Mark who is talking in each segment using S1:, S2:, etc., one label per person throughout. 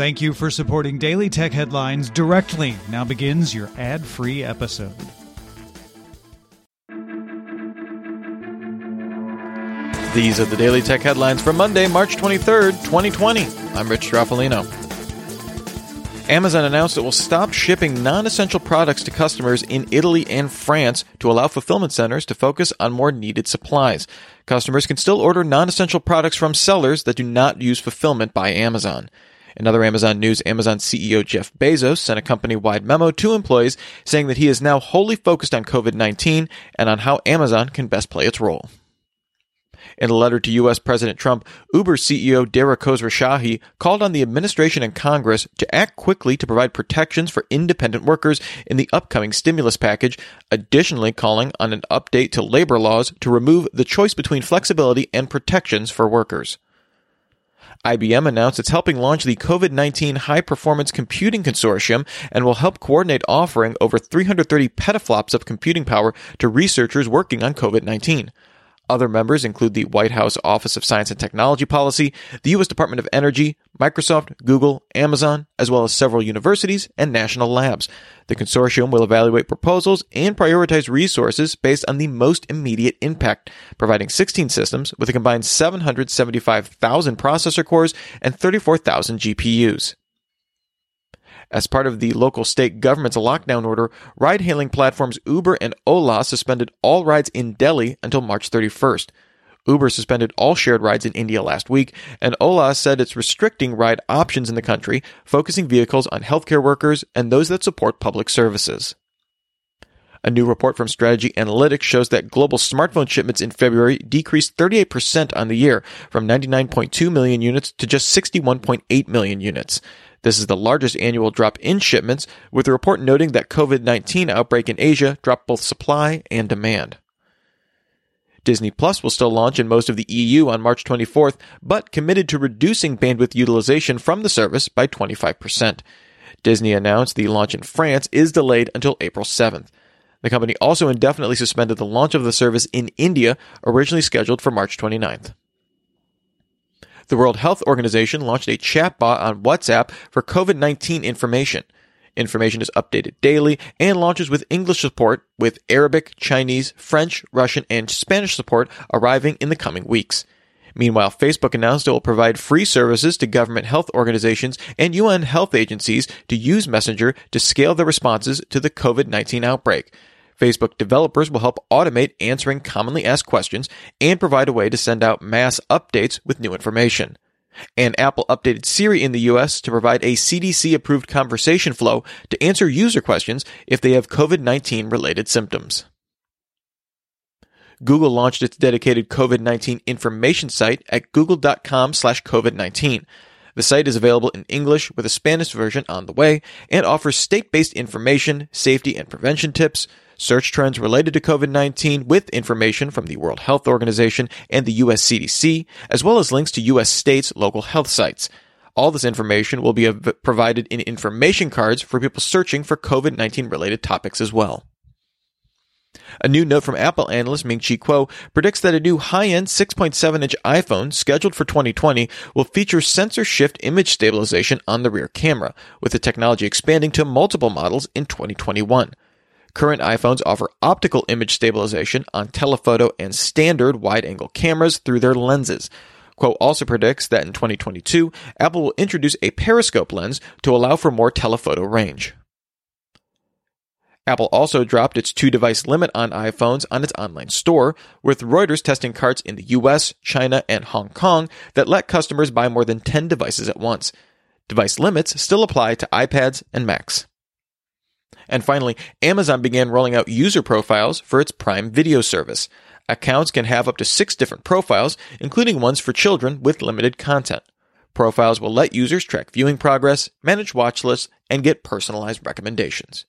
S1: Thank you for supporting Daily Tech Headlines directly. Now begins your ad free episode.
S2: These are the Daily Tech Headlines for Monday, March 23rd, 2020. I'm Rich Stroffolino. Amazon announced it will stop shipping non essential products to customers in Italy and France to allow fulfillment centers to focus on more needed supplies. Customers can still order non essential products from sellers that do not use fulfillment by Amazon. In other Amazon news, Amazon CEO Jeff Bezos sent a company wide memo to employees saying that he is now wholly focused on COVID 19 and on how Amazon can best play its role. In a letter to U.S. President Trump, Uber CEO Dara Khosrowshahi called on the administration and Congress to act quickly to provide protections for independent workers in the upcoming stimulus package, additionally calling on an update to labor laws to remove the choice between flexibility and protections for workers. IBM announced it's helping launch the COVID 19 High Performance Computing Consortium and will help coordinate offering over 330 petaflops of computing power to researchers working on COVID 19. Other members include the White House Office of Science and Technology Policy, the U.S. Department of Energy, Microsoft, Google, Amazon, as well as several universities and national labs. The consortium will evaluate proposals and prioritize resources based on the most immediate impact, providing 16 systems with a combined 775,000 processor cores and 34,000 GPUs. As part of the local state government's lockdown order, ride hailing platforms Uber and Ola suspended all rides in Delhi until March 31st. Uber suspended all shared rides in India last week, and Ola said it's restricting ride options in the country, focusing vehicles on healthcare workers and those that support public services. A new report from Strategy Analytics shows that global smartphone shipments in February decreased 38% on the year, from 99.2 million units to just 61.8 million units. This is the largest annual drop in shipments, with the report noting that COVID-19 outbreak in Asia dropped both supply and demand. Disney Plus will still launch in most of the EU on March 24th, but committed to reducing bandwidth utilization from the service by 25%. Disney announced the launch in France is delayed until April 7th. The company also indefinitely suspended the launch of the service in India, originally scheduled for March 29th. The World Health Organization launched a chatbot on WhatsApp for COVID 19 information. Information is updated daily and launches with English support, with Arabic, Chinese, French, Russian, and Spanish support arriving in the coming weeks. Meanwhile, Facebook announced it will provide free services to government health organizations and UN health agencies to use Messenger to scale their responses to the COVID 19 outbreak. Facebook developers will help automate answering commonly asked questions and provide a way to send out mass updates with new information. And Apple updated Siri in the US to provide a CDC approved conversation flow to answer user questions if they have COVID 19 related symptoms. Google launched its dedicated COVID-19 information site at google.com slash COVID-19. The site is available in English with a Spanish version on the way and offers state-based information, safety and prevention tips, search trends related to COVID 19 with information from the World Health Organization and the US CDC, as well as links to US states' local health sites. All this information will be provided in information cards for people searching for COVID 19 related topics as well. A new note from Apple analyst Ming Chi Kuo predicts that a new high-end 6.7 inch iPhone scheduled for 2020 will feature sensor shift image stabilization on the rear camera, with the technology expanding to multiple models in 2021. Current iPhones offer optical image stabilization on telephoto and standard wide angle cameras through their lenses. Kuo also predicts that in 2022, Apple will introduce a periscope lens to allow for more telephoto range. Apple also dropped its two device limit on iPhones on its online store, with Reuters testing carts in the US, China, and Hong Kong that let customers buy more than 10 devices at once. Device limits still apply to iPads and Macs. And finally, Amazon began rolling out user profiles for its Prime Video service. Accounts can have up to six different profiles, including ones for children with limited content. Profiles will let users track viewing progress, manage watch lists, and get personalized recommendations.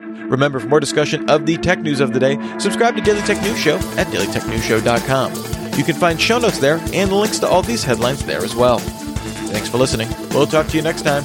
S2: Remember, for more discussion of the tech news of the day, subscribe to Daily Tech News Show at dailytechnewsshow.com. You can find show notes there and links to all these headlines there as well. Thanks for listening. We'll talk to you next time.